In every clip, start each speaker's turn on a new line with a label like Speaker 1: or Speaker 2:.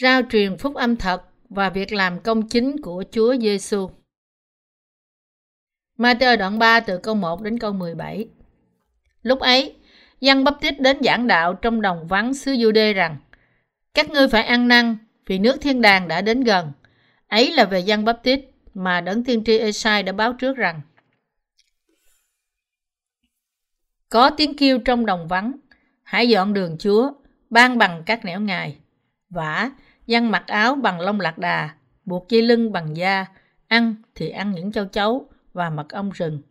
Speaker 1: rao truyền phúc âm thật và việc làm công chính của Chúa Giêsu. Matthew đoạn 3 từ câu 1 đến câu 17. Lúc ấy, Giăng bắp tít đến giảng đạo trong đồng vắng xứ Jude rằng các ngươi phải ăn năn vì nước thiên đàng đã đến gần. Ấy là về Giăng bắp tít mà đấng tiên tri Esai đã báo trước rằng Có tiếng kêu trong đồng vắng, hãy dọn đường Chúa, ban bằng các nẻo ngài. Vả, dăn mặc áo bằng lông lạc đà, buộc dây lưng bằng da, ăn thì ăn những châu chấu và mật ong rừng.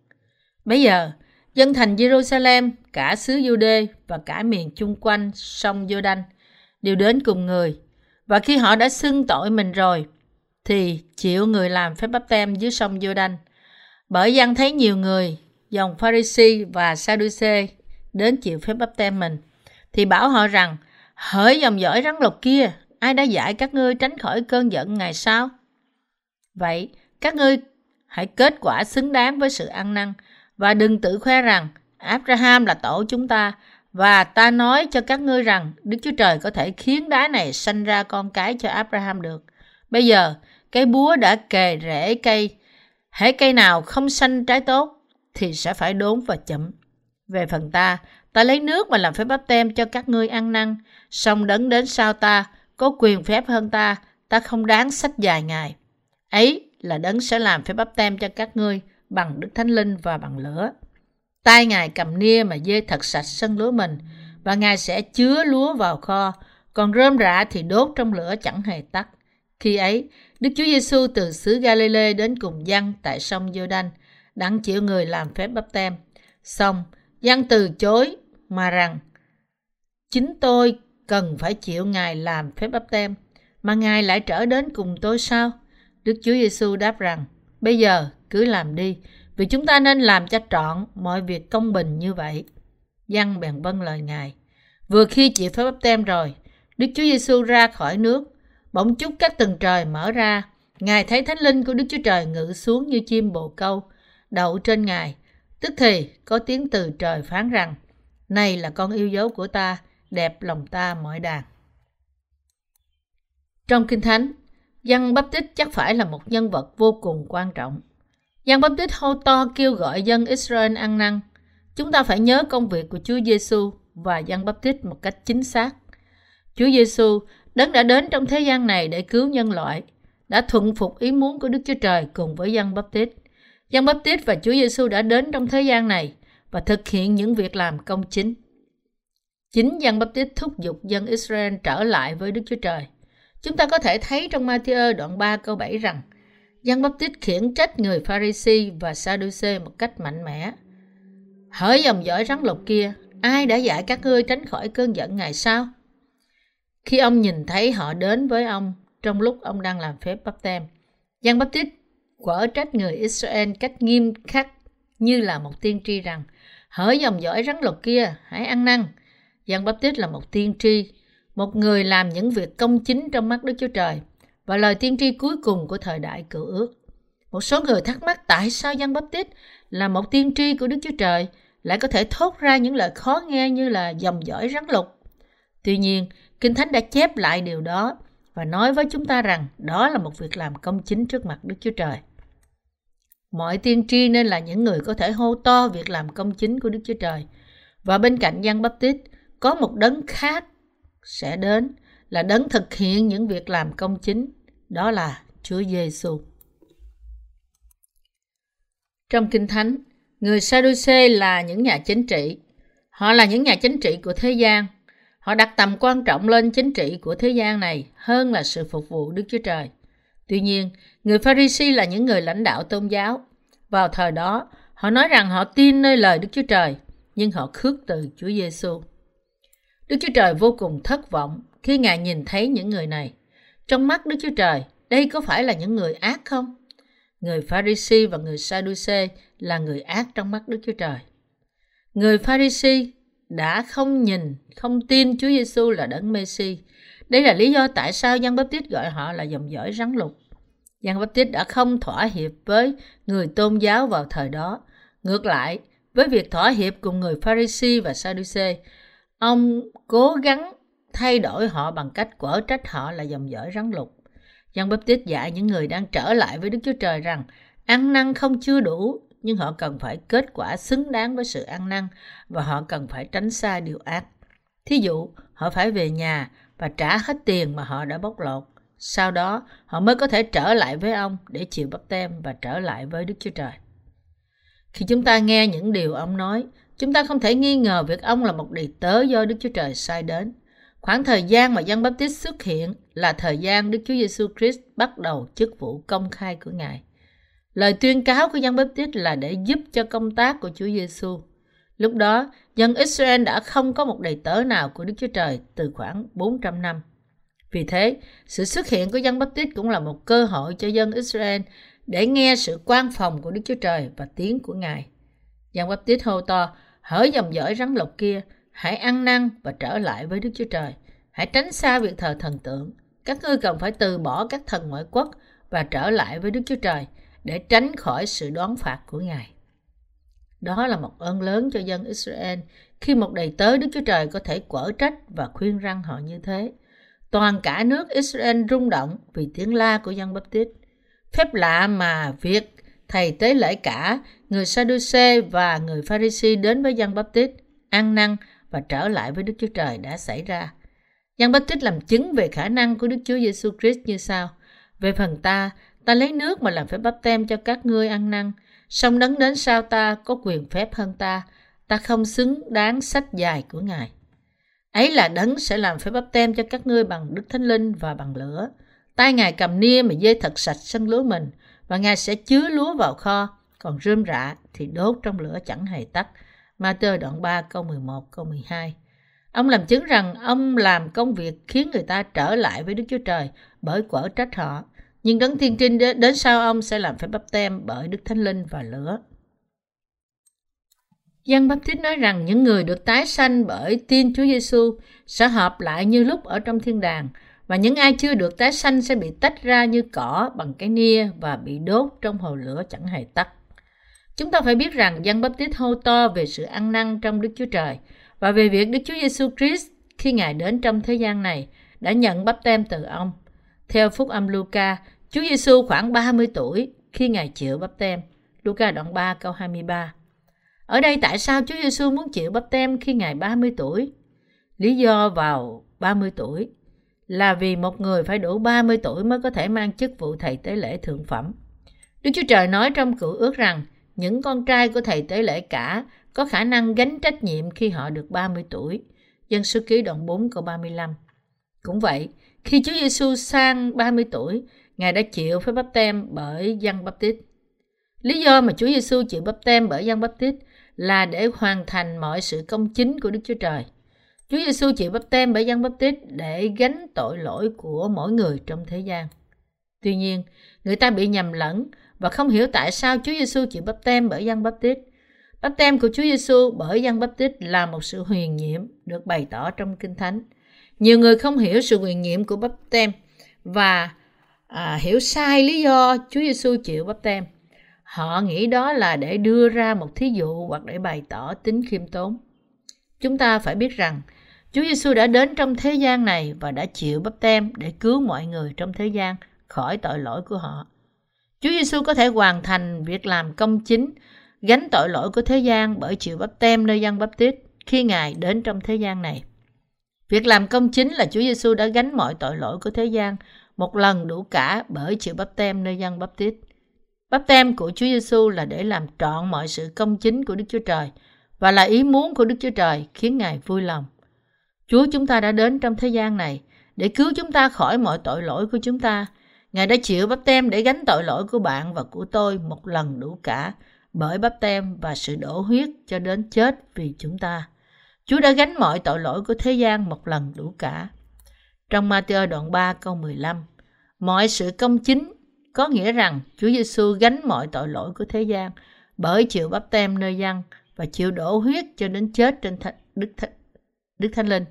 Speaker 1: Bây giờ, dân thành Jerusalem, cả xứ Jude và cả miền chung quanh sông Jordan đều đến cùng người. Và khi họ đã xưng tội mình rồi, thì chịu người làm phép bắp tem dưới sông Jordan. Bởi dân thấy nhiều người, dòng Pharisee và Sadducee đến chịu phép bắp tem mình, thì bảo họ rằng, hỡi dòng dõi rắn lục kia, ai đã dạy các ngươi tránh khỏi cơn giận ngày sau? Vậy, các ngươi hãy kết quả xứng đáng với sự ăn năn và đừng tự khoe rằng Abraham là tổ chúng ta và ta nói cho các ngươi rằng Đức Chúa Trời có thể khiến đá này sanh ra con cái cho Abraham được. Bây giờ, cây búa đã kề rễ cây. Hễ cây nào không sanh trái tốt thì sẽ phải đốn và chậm. Về phần ta, ta lấy nước mà làm phép bắp tem cho các ngươi ăn năn. Xong đấng đến sau ta, có quyền phép hơn ta, ta không đáng sách dài ngài. Ấy là đấng sẽ làm phép bắp tem cho các ngươi bằng Đức Thánh Linh và bằng lửa. Tay Ngài cầm nia mà dê thật sạch sân lúa mình, và Ngài sẽ chứa lúa vào kho, còn rơm rạ thì đốt trong lửa chẳng hề tắt. Khi ấy, Đức Chúa Giêsu từ xứ Galilee đến cùng dân tại sông Giô-đanh, đặng chịu người làm phép bắp tem. Xong, dân từ chối mà rằng, chính tôi cần phải chịu Ngài làm phép bắp tem, mà Ngài lại trở đến cùng tôi sao? Đức Chúa Giêsu đáp rằng, bây giờ cứ làm đi, vì chúng ta nên làm cho trọn mọi việc công bình như vậy. Giăng bèn vâng lời Ngài. Vừa khi chịu phép bắp tem rồi, Đức Chúa Giêsu ra khỏi nước, bỗng chúc các tầng trời mở ra. Ngài thấy thánh linh của Đức Chúa Trời ngự xuống như chim bồ câu, đậu trên Ngài. Tức thì có tiếng từ trời phán rằng, Này là con yêu dấu của ta, đẹp lòng ta mọi đàn. Trong Kinh Thánh, Giăng Bắp Tích chắc phải là một nhân vật vô cùng quan trọng. Giăng Bắp Tích hô to kêu gọi dân Israel ăn năn. Chúng ta phải nhớ công việc của Chúa Giêsu và Giăng Bắp Tích một cách chính xác. Chúa Giêsu đấng đã đến trong thế gian này để cứu nhân loại, đã thuận phục ý muốn của Đức Chúa Trời cùng với Giăng Bắp Tích. Giăng Bắp Tích và Chúa Giêsu đã đến trong thế gian này và thực hiện những việc làm công chính. Chính Giăng Baptist thúc giục dân Israel trở lại với Đức Chúa Trời. Chúng ta có thể thấy trong Matthew đoạn 3 câu 7 rằng Giăng Baptist khiển trách người Pharisee và Sadducee một cách mạnh mẽ. Hỡi dòng dõi rắn lục kia, ai đã dạy các ngươi tránh khỏi cơn giận ngày sau? Khi ông nhìn thấy họ đến với ông trong lúc ông đang làm phép bắp tem, Giăng Baptist quở trách người Israel cách nghiêm khắc như là một tiên tri rằng hỡi dòng dõi rắn lục kia, hãy ăn năn. Giăng Báp-tít là một tiên tri một người làm những việc công chính trong mắt Đức Chúa Trời và lời tiên tri cuối cùng của thời đại cựu ước. Một số người thắc mắc tại sao Giăng Báp-tít là một tiên tri của Đức Chúa Trời lại có thể thốt ra những lời khó nghe như là dòng dõi rắn lục. Tuy nhiên, Kinh Thánh đã chép lại điều đó và nói với chúng ta rằng đó là một việc làm công chính trước mặt Đức Chúa Trời. Mọi tiên tri nên là những người có thể hô to việc làm công chính của Đức Chúa Trời. Và bên cạnh Giăng Baptist, Tít có một đấng khác sẽ đến là đấng thực hiện những việc làm công chính, đó là Chúa Giêsu. Trong Kinh Thánh, người Sadducee là những nhà chính trị. Họ là những nhà chính trị của thế gian. Họ đặt tầm quan trọng lên chính trị của thế gian này hơn là sự phục vụ Đức Chúa Trời. Tuy nhiên, người Pharisee là những người lãnh đạo tôn giáo. Vào thời đó, họ nói rằng họ tin nơi lời Đức Chúa Trời, nhưng họ khước từ Chúa Giêsu. Đức Chúa Trời vô cùng thất vọng khi Ngài nhìn thấy những người này. Trong mắt Đức Chúa Trời, đây có phải là những người ác không? Người Pharisee và người Sadducee là người ác trong mắt Đức Chúa Trời. Người Pharisee đã không nhìn, không tin Chúa Giêsu là đấng Messi. Đây là lý do tại sao Giăng Baptist gọi họ là dòng dõi rắn lục. Giăng Baptist đã không thỏa hiệp với người tôn giáo vào thời đó. Ngược lại, với việc thỏa hiệp cùng người Pharisee và Sadducee, Ông cố gắng thay đổi họ bằng cách quở trách họ là dòng dõi rắn lục. Giăng bắp tít dạy những người đang trở lại với Đức Chúa Trời rằng ăn năn không chưa đủ, nhưng họ cần phải kết quả xứng đáng với sự ăn năn và họ cần phải tránh xa điều ác. Thí dụ, họ phải về nhà và trả hết tiền mà họ đã bóc lột. Sau đó, họ mới có thể trở lại với ông để chịu bắp tem và trở lại với Đức Chúa Trời. Khi chúng ta nghe những điều ông nói, chúng ta không thể nghi ngờ việc ông là một đầy tớ do Đức Chúa Trời sai đến. Khoảng thời gian mà Giăng Báp Tít xuất hiện là thời gian Đức Chúa Giêsu Christ bắt đầu chức vụ công khai của Ngài. Lời tuyên cáo của Giăng Báp Tít là để giúp cho công tác của Chúa Giêsu. Lúc đó, dân Israel đã không có một đầy tớ nào của Đức Chúa Trời từ khoảng 400 năm. Vì thế, sự xuất hiện của dân Baptist cũng là một cơ hội cho dân Israel để nghe sự quan phòng của Đức Chúa Trời và tiếng của Ngài. Dân Baptist hô to, hỡi dòng dõi rắn lục kia, hãy ăn năn và trở lại với Đức Chúa Trời. Hãy tránh xa việc thờ thần tượng. Các ngươi cần phải từ bỏ các thần ngoại quốc và trở lại với Đức Chúa Trời để tránh khỏi sự đoán phạt của Ngài. Đó là một ơn lớn cho dân Israel khi một đầy tớ Đức Chúa Trời có thể quở trách và khuyên răng họ như thế. Toàn cả nước Israel rung động vì tiếng la của dân Baptist. Phép lạ mà việc thầy tế lễ cả, người Sadducee và người Pharisee đến với dân Baptist, ăn năn và trở lại với Đức Chúa Trời đã xảy ra. Dân Baptist làm chứng về khả năng của Đức Chúa Giêsu Christ như sau: Về phần ta, ta lấy nước mà làm phép bắp tem cho các ngươi ăn năn, song đấng đến sau ta có quyền phép hơn ta, ta không xứng đáng sách dài của Ngài. Ấy là đấng sẽ làm phép bắp tem cho các ngươi bằng Đức Thánh Linh và bằng lửa. Tay Ngài cầm nia mà dê thật sạch sân lúa mình, và Ngài sẽ chứa lúa vào kho, còn rơm rạ thì đốt trong lửa chẳng hề tắt. Matthew đoạn 3 câu 11 câu 12 Ông làm chứng rằng ông làm công việc khiến người ta trở lại với Đức Chúa Trời bởi quở trách họ. Nhưng đấng thiên trinh đến sau ông sẽ làm phải bắp tem bởi Đức Thánh Linh và lửa. Giăng Baptist nói rằng những người được tái sanh bởi tin Chúa Giêsu sẽ hợp lại như lúc ở trong thiên đàng và những ai chưa được tái sanh sẽ bị tách ra như cỏ bằng cái nia và bị đốt trong hồ lửa chẳng hề tắt. Chúng ta phải biết rằng Giăng Baptist hô to về sự ăn năn trong Đức Chúa Trời và về việc Đức Chúa Giêsu Christ khi Ngài đến trong thế gian này đã nhận bắp tem từ ông. Theo phúc âm Luca, Chúa Giêsu khoảng 30 tuổi khi Ngài chịu bắp tem. Luca đoạn 3 câu 23. Ở đây tại sao Chúa Giêsu muốn chịu bắp tem khi Ngài 30 tuổi? Lý do vào 30 tuổi là vì một người phải đủ 30 tuổi mới có thể mang chức vụ thầy tế lễ thượng phẩm. Đức Chúa Trời nói trong cựu ước rằng những con trai của thầy tế lễ cả có khả năng gánh trách nhiệm khi họ được 30 tuổi. Dân số ký đoạn 4 câu 35. Cũng vậy, khi Chúa Giêsu sang 30 tuổi, Ngài đã chịu phải bắp tem bởi dân Baptist. Lý do mà Chúa Giêsu chịu bắp tem bởi dân Baptist là để hoàn thành mọi sự công chính của Đức Chúa Trời. Chúa Giêsu chịu bắp tem bởi dân Baptist để gánh tội lỗi của mỗi người trong thế gian. Tuy nhiên, người ta bị nhầm lẫn và không hiểu tại sao Chúa Giêsu chịu bắp tem bởi dân Baptist. Bắp tem của Chúa Giêsu bởi dân Baptist là một sự huyền nhiệm được bày tỏ trong Kinh Thánh. Nhiều người không hiểu sự huyền nhiệm của bắp tem và à, hiểu sai lý do Chúa Giêsu chịu bắp tem. Họ nghĩ đó là để đưa ra một thí dụ hoặc để bày tỏ tính khiêm tốn. Chúng ta phải biết rằng Chúa Giêsu đã đến trong thế gian này và đã chịu bắp tem để cứu mọi người trong thế gian khỏi tội lỗi của họ. Chúa Giêsu có thể hoàn thành việc làm công chính, gánh tội lỗi của thế gian bởi chịu bắp tem nơi dân bắp tít khi Ngài đến trong thế gian này. Việc làm công chính là Chúa Giêsu đã gánh mọi tội lỗi của thế gian một lần đủ cả bởi chịu bắp tem nơi dân bắp tít. Bắp tem của Chúa Giêsu là để làm trọn mọi sự công chính của Đức Chúa Trời và là ý muốn của Đức Chúa Trời khiến Ngài vui lòng. Chúa chúng ta đã đến trong thế gian này để cứu chúng ta khỏi mọi tội lỗi của chúng ta. Ngài đã chịu bắp tem để gánh tội lỗi của bạn và của tôi một lần đủ cả bởi bắp tem và sự đổ huyết cho đến chết vì chúng ta. Chúa đã gánh mọi tội lỗi của thế gian một lần đủ cả. Trong Matthew đoạn 3 câu 15, mọi sự công chính có nghĩa rằng Chúa Giêsu gánh mọi tội lỗi của thế gian bởi chịu bắp tem nơi dân và chịu đổ huyết cho đến chết trên thạch, Đức, thạch, Đức Thánh Linh.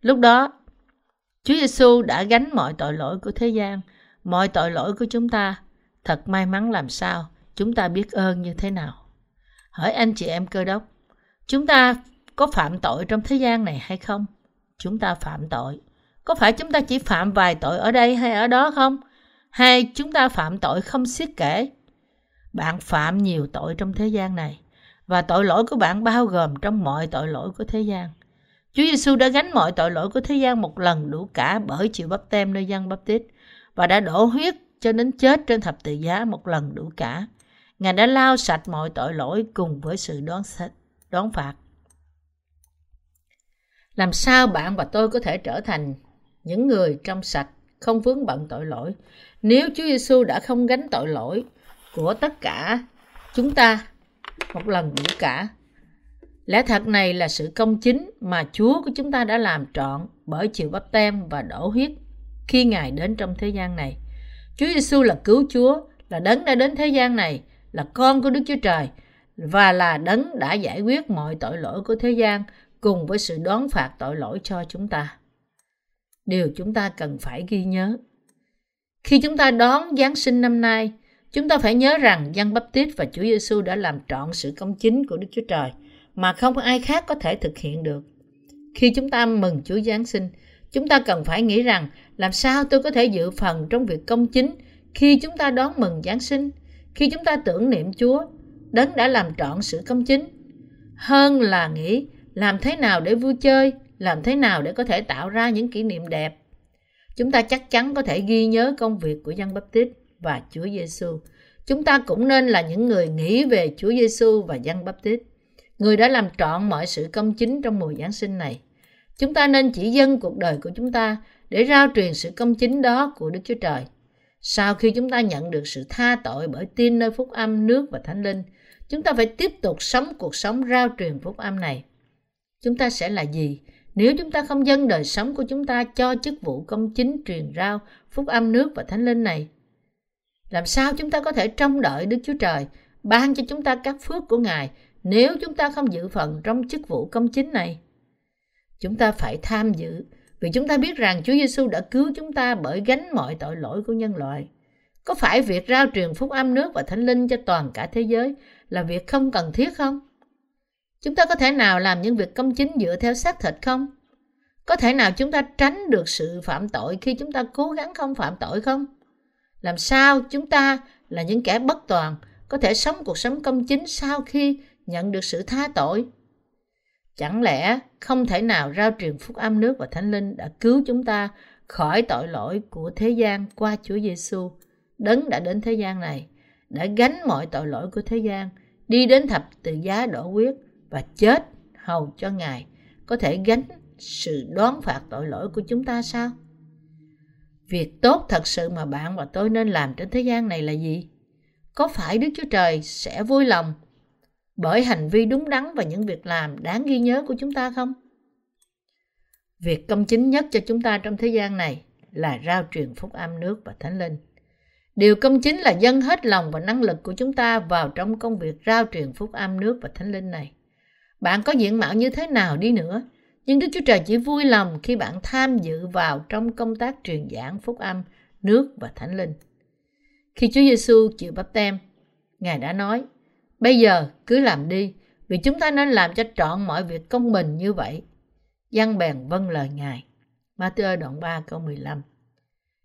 Speaker 1: Lúc đó, Chúa Giêsu đã gánh mọi tội lỗi của thế gian, mọi tội lỗi của chúng ta. Thật may mắn làm sao, chúng ta biết ơn như thế nào. Hỏi anh chị em cơ đốc, chúng ta có phạm tội trong thế gian này hay không? chúng ta phạm tội. Có phải chúng ta chỉ phạm vài tội ở đây hay ở đó không? Hay chúng ta phạm tội không xiết kể? Bạn phạm nhiều tội trong thế gian này và tội lỗi của bạn bao gồm trong mọi tội lỗi của thế gian. Chúa Giêsu đã gánh mọi tội lỗi của thế gian một lần đủ cả bởi chịu bắp tem nơi dân bắp tít và đã đổ huyết cho đến chết trên thập tự giá một lần đủ cả. Ngài đã lao sạch mọi tội lỗi cùng với sự đoán, đoán phạt. Làm sao bạn và tôi có thể trở thành những người trong sạch, không vướng bận tội lỗi nếu Chúa Giêsu đã không gánh tội lỗi của tất cả chúng ta một lần đủ cả. Lẽ thật này là sự công chính mà Chúa của chúng ta đã làm trọn bởi chịu bắp tem và đổ huyết khi Ngài đến trong thế gian này. Chúa Giêsu là cứu Chúa, là đấng đã đến thế gian này, là con của Đức Chúa Trời và là đấng đã giải quyết mọi tội lỗi của thế gian cùng với sự đón phạt tội lỗi cho chúng ta. Điều chúng ta cần phải ghi nhớ. Khi chúng ta đón Giáng sinh năm nay, chúng ta phải nhớ rằng Giăng Bắp và Chúa Giêsu đã làm trọn sự công chính của Đức Chúa Trời mà không ai khác có thể thực hiện được. Khi chúng ta mừng Chúa Giáng sinh, chúng ta cần phải nghĩ rằng làm sao tôi có thể dự phần trong việc công chính khi chúng ta đón mừng Giáng sinh, khi chúng ta tưởng niệm Chúa, đấng đã làm trọn sự công chính. Hơn là nghĩ làm thế nào để vui chơi, làm thế nào để có thể tạo ra những kỷ niệm đẹp. Chúng ta chắc chắn có thể ghi nhớ công việc của Giăng Baptist và Chúa Giêsu. Chúng ta cũng nên là những người nghĩ về Chúa Giêsu và Giăng Baptist người đã làm trọn mọi sự công chính trong mùa Giáng sinh này. Chúng ta nên chỉ dâng cuộc đời của chúng ta để rao truyền sự công chính đó của Đức Chúa Trời. Sau khi chúng ta nhận được sự tha tội bởi tin nơi phúc âm, nước và thánh linh, chúng ta phải tiếp tục sống cuộc sống rao truyền phúc âm này. Chúng ta sẽ là gì nếu chúng ta không dâng đời sống của chúng ta cho chức vụ công chính truyền rao phúc âm nước và thánh linh này? Làm sao chúng ta có thể trông đợi Đức Chúa Trời ban cho chúng ta các phước của Ngài nếu chúng ta không giữ phần trong chức vụ công chính này? Chúng ta phải tham dự vì chúng ta biết rằng Chúa Giêsu đã cứu chúng ta bởi gánh mọi tội lỗi của nhân loại. Có phải việc rao truyền phúc âm nước và thánh linh cho toàn cả thế giới là việc không cần thiết không? Chúng ta có thể nào làm những việc công chính dựa theo xác thịt không? Có thể nào chúng ta tránh được sự phạm tội khi chúng ta cố gắng không phạm tội không? Làm sao chúng ta là những kẻ bất toàn, có thể sống cuộc sống công chính sau khi nhận được sự tha tội? Chẳng lẽ không thể nào rao truyền phúc âm nước và thánh linh đã cứu chúng ta khỏi tội lỗi của thế gian qua Chúa Giêsu, đấng đã đến thế gian này, đã gánh mọi tội lỗi của thế gian, đi đến thập tự giá đổ huyết và chết hầu cho Ngài có thể gánh sự đoán phạt tội lỗi của chúng ta sao? Việc tốt thật sự mà bạn và tôi nên làm trên thế gian này là gì? Có phải Đức Chúa Trời sẽ vui lòng bởi hành vi đúng đắn và những việc làm đáng ghi nhớ của chúng ta không? Việc công chính nhất cho chúng ta trong thế gian này là rao truyền phúc âm nước và thánh linh. Điều công chính là dâng hết lòng và năng lực của chúng ta vào trong công việc rao truyền phúc âm nước và thánh linh này. Bạn có diện mạo như thế nào đi nữa, nhưng Đức Chúa Trời chỉ vui lòng khi bạn tham dự vào trong công tác truyền giảng phúc âm, nước và thánh linh. Khi Chúa Giêsu chịu bắp tem, Ngài đã nói, bây giờ cứ làm đi, vì chúng ta nên làm cho trọn mọi việc công bình như vậy. Dân bèn vâng lời Ngài. Matthew đoạn 3 câu 15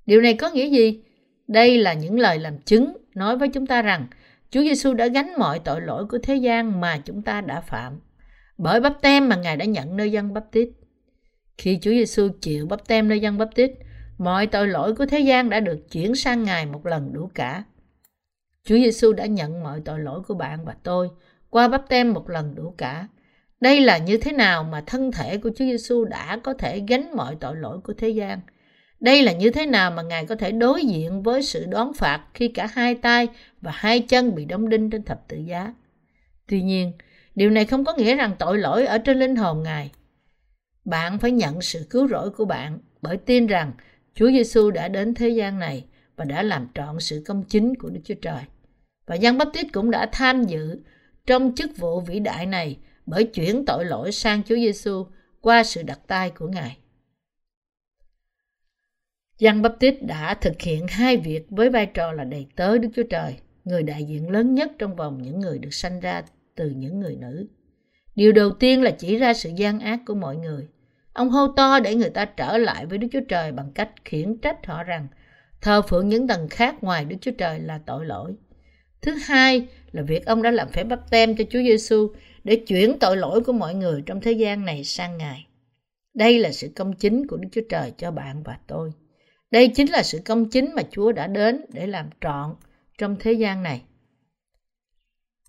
Speaker 1: Điều này có nghĩa gì? Đây là những lời làm chứng nói với chúng ta rằng Chúa Giêsu đã gánh mọi tội lỗi của thế gian mà chúng ta đã phạm bởi bắp tem mà Ngài đã nhận nơi dân bắp tít. Khi Chúa Giêsu chịu bắp tem nơi dân bắp tít, mọi tội lỗi của thế gian đã được chuyển sang Ngài một lần đủ cả. Chúa Giêsu đã nhận mọi tội lỗi của bạn và tôi qua bắp tem một lần đủ cả. Đây là như thế nào mà thân thể của Chúa Giêsu đã có thể gánh mọi tội lỗi của thế gian. Đây là như thế nào mà Ngài có thể đối diện với sự đón phạt khi cả hai tay và hai chân bị đóng đinh trên thập tự giá. Tuy nhiên, Điều này không có nghĩa rằng tội lỗi ở trên linh hồn Ngài. Bạn phải nhận sự cứu rỗi của bạn bởi tin rằng Chúa Giêsu đã đến thế gian này và đã làm trọn sự công chính của Đức Chúa Trời. Và Giăng Báp Tít cũng đã tham dự trong chức vụ vĩ đại này bởi chuyển tội lỗi sang Chúa Giêsu qua sự đặt tay của Ngài. Giăng Báp Tít đã thực hiện hai việc với vai trò là đầy tớ Đức Chúa Trời, người đại diện lớn nhất trong vòng những người được sanh ra từ những người nữ. Điều đầu tiên là chỉ ra sự gian ác của mọi người. Ông hô to để người ta trở lại với Đức Chúa Trời bằng cách khiển trách họ rằng thờ phượng những tầng khác ngoài Đức Chúa Trời là tội lỗi. Thứ hai là việc ông đã làm phép bắp tem cho Chúa Giêsu để chuyển tội lỗi của mọi người trong thế gian này sang Ngài. Đây là sự công chính của Đức Chúa Trời cho bạn và tôi. Đây chính là sự công chính mà Chúa đã đến để làm trọn trong thế gian này.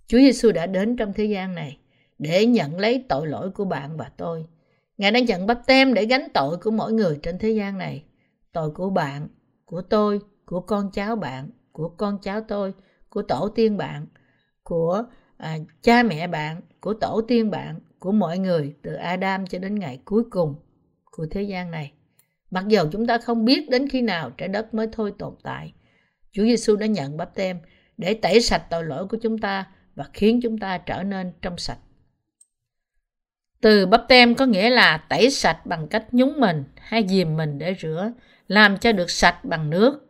Speaker 1: Chúa Giêsu đã đến trong thế gian này để nhận lấy tội lỗi của bạn và tôi. Ngài đã nhận bắp tem để gánh tội của mỗi người trên thế gian này. Tội của bạn, của tôi, của con cháu bạn, của con cháu tôi, của tổ tiên bạn, của à, cha mẹ bạn, của tổ tiên bạn, của mọi người từ Adam cho đến ngày cuối cùng của thế gian này. Mặc dù chúng ta không biết đến khi nào trái đất mới thôi tồn tại, Chúa Giêsu đã nhận bắp tem để tẩy sạch tội lỗi của chúng ta và khiến chúng ta trở nên trong sạch. Từ bắp tem có nghĩa là tẩy sạch bằng cách nhúng mình hay dìm mình để rửa, làm cho được sạch bằng nước,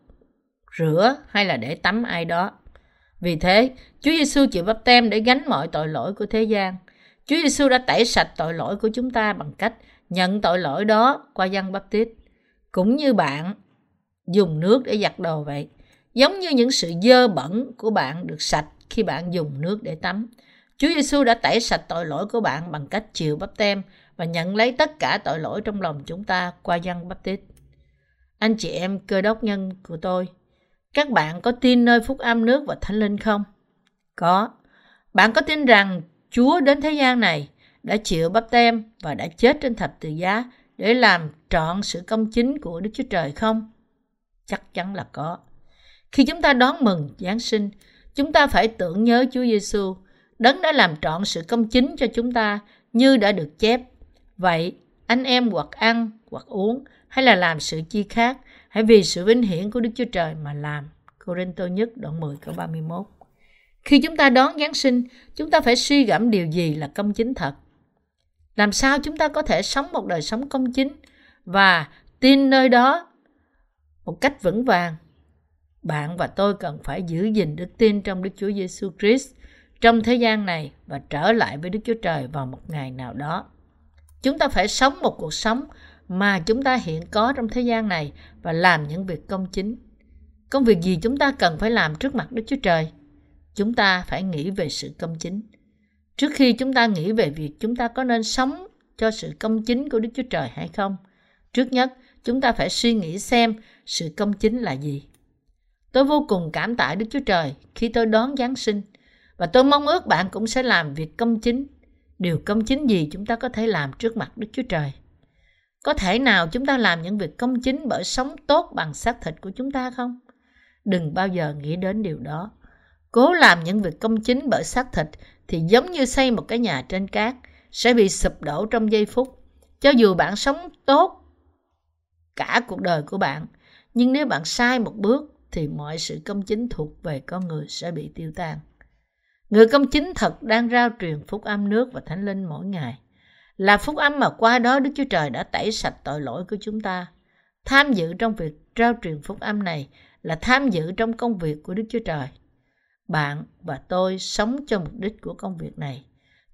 Speaker 1: rửa hay là để tắm ai đó. Vì thế, Chúa Giêsu chịu bắp tem để gánh mọi tội lỗi của thế gian. Chúa Giêsu đã tẩy sạch tội lỗi của chúng ta bằng cách nhận tội lỗi đó qua dân bắp tít. Cũng như bạn dùng nước để giặt đồ vậy. Giống như những sự dơ bẩn của bạn được sạch khi bạn dùng nước để tắm. Chúa Giêsu đã tẩy sạch tội lỗi của bạn bằng cách chịu bắp tem và nhận lấy tất cả tội lỗi trong lòng chúng ta qua dân bắp tít. Anh chị em cơ đốc nhân của tôi, các bạn có tin nơi phúc âm nước và thánh linh không? Có. Bạn có tin rằng Chúa đến thế gian này đã chịu bắp tem và đã chết trên thập tự giá để làm trọn sự công chính của Đức Chúa Trời không? Chắc chắn là có. Khi chúng ta đón mừng Giáng sinh, chúng ta phải tưởng nhớ Chúa Giêsu, đấng đã làm trọn sự công chính cho chúng ta như đã được chép. Vậy, anh em hoặc ăn, hoặc uống, hay là làm sự chi khác, hãy vì sự vinh hiển của Đức Chúa Trời mà làm. Cô-rinh-tô nhất đoạn 10 câu 31 Khi chúng ta đón Giáng sinh, chúng ta phải suy gẫm điều gì là công chính thật. Làm sao chúng ta có thể sống một đời sống công chính và tin nơi đó một cách vững vàng. Bạn và tôi cần phải giữ gìn đức tin trong Đức Chúa Giêsu Christ trong thế gian này và trở lại với Đức Chúa Trời vào một ngày nào đó. Chúng ta phải sống một cuộc sống mà chúng ta hiện có trong thế gian này và làm những việc công chính. Công việc gì chúng ta cần phải làm trước mặt Đức Chúa Trời? Chúng ta phải nghĩ về sự công chính. Trước khi chúng ta nghĩ về việc chúng ta có nên sống cho sự công chính của Đức Chúa Trời hay không, trước nhất chúng ta phải suy nghĩ xem sự công chính là gì. Tôi vô cùng cảm tạ Đức Chúa Trời khi tôi đón Giáng sinh và tôi mong ước bạn cũng sẽ làm việc công chính. Điều công chính gì chúng ta có thể làm trước mặt Đức Chúa Trời? Có thể nào chúng ta làm những việc công chính bởi sống tốt bằng xác thịt của chúng ta không? Đừng bao giờ nghĩ đến điều đó. Cố làm những việc công chính bởi xác thịt thì giống như xây một cái nhà trên cát sẽ bị sụp đổ trong giây phút. Cho dù bạn sống tốt cả cuộc đời của bạn, nhưng nếu bạn sai một bước thì mọi sự công chính thuộc về con người sẽ bị tiêu tan. Người công chính thật đang rao truyền phúc âm nước và thánh linh mỗi ngày. Là phúc âm mà qua đó Đức Chúa Trời đã tẩy sạch tội lỗi của chúng ta. Tham dự trong việc trao truyền phúc âm này là tham dự trong công việc của Đức Chúa Trời. Bạn và tôi sống cho mục đích của công việc này.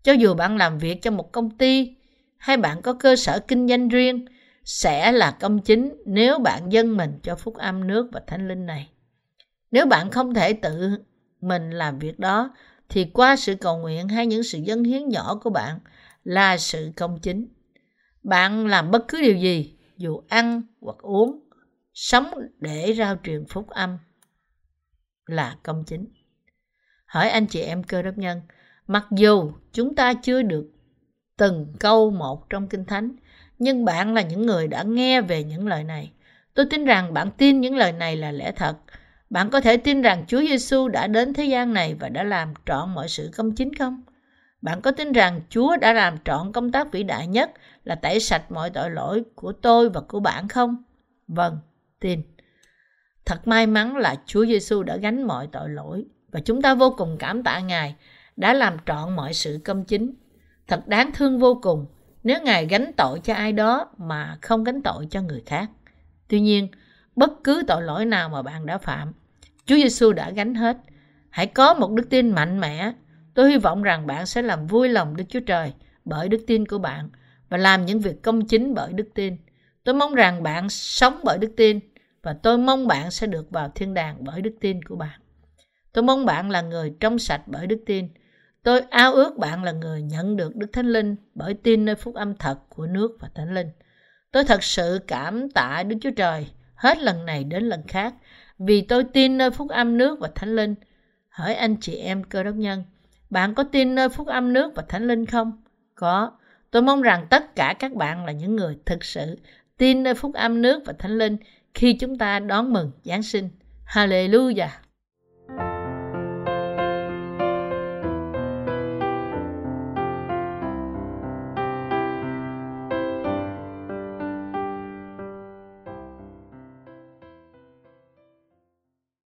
Speaker 1: Cho dù bạn làm việc cho một công ty hay bạn có cơ sở kinh doanh riêng, sẽ là công chính nếu bạn dâng mình cho phúc âm nước và thánh linh này. Nếu bạn không thể tự mình làm việc đó, thì qua sự cầu nguyện hay những sự dâng hiến nhỏ của bạn là sự công chính. Bạn làm bất cứ điều gì, dù ăn hoặc uống, sống để rao truyền phúc âm là công chính. Hỏi anh chị em cơ đốc nhân, mặc dù chúng ta chưa được từng câu một trong Kinh Thánh, nhưng bạn là những người đã nghe về những lời này. Tôi tin rằng bạn tin những lời này là lẽ thật. Bạn có thể tin rằng Chúa Giêsu đã đến thế gian này và đã làm trọn mọi sự công chính không? Bạn có tin rằng Chúa đã làm trọn công tác vĩ đại nhất là tẩy sạch mọi tội lỗi của tôi và của bạn không? Vâng, tin. Thật may mắn là Chúa Giêsu đã gánh mọi tội lỗi và chúng ta vô cùng cảm tạ Ngài đã làm trọn mọi sự công chính. Thật đáng thương vô cùng nếu Ngài gánh tội cho ai đó mà không gánh tội cho người khác. Tuy nhiên, bất cứ tội lỗi nào mà bạn đã phạm, Chúa Giêsu đã gánh hết. Hãy có một đức tin mạnh mẽ. Tôi hy vọng rằng bạn sẽ làm vui lòng Đức Chúa Trời bởi đức tin của bạn và làm những việc công chính bởi đức tin. Tôi mong rằng bạn sống bởi đức tin và tôi mong bạn sẽ được vào thiên đàng bởi đức tin của bạn. Tôi mong bạn là người trong sạch bởi đức tin. Tôi ao ước bạn là người nhận được Đức Thánh Linh bởi tin nơi phúc âm thật của nước và Thánh Linh. Tôi thật sự cảm tạ Đức Chúa Trời hết lần này đến lần khác vì tôi tin nơi phúc âm nước và Thánh Linh. Hỏi anh chị em cơ đốc nhân, bạn có tin nơi phúc âm nước và Thánh Linh không? Có. Tôi mong rằng tất cả các bạn là những người thực sự tin nơi phúc âm nước và Thánh Linh khi chúng ta đón mừng Giáng sinh. Hallelujah!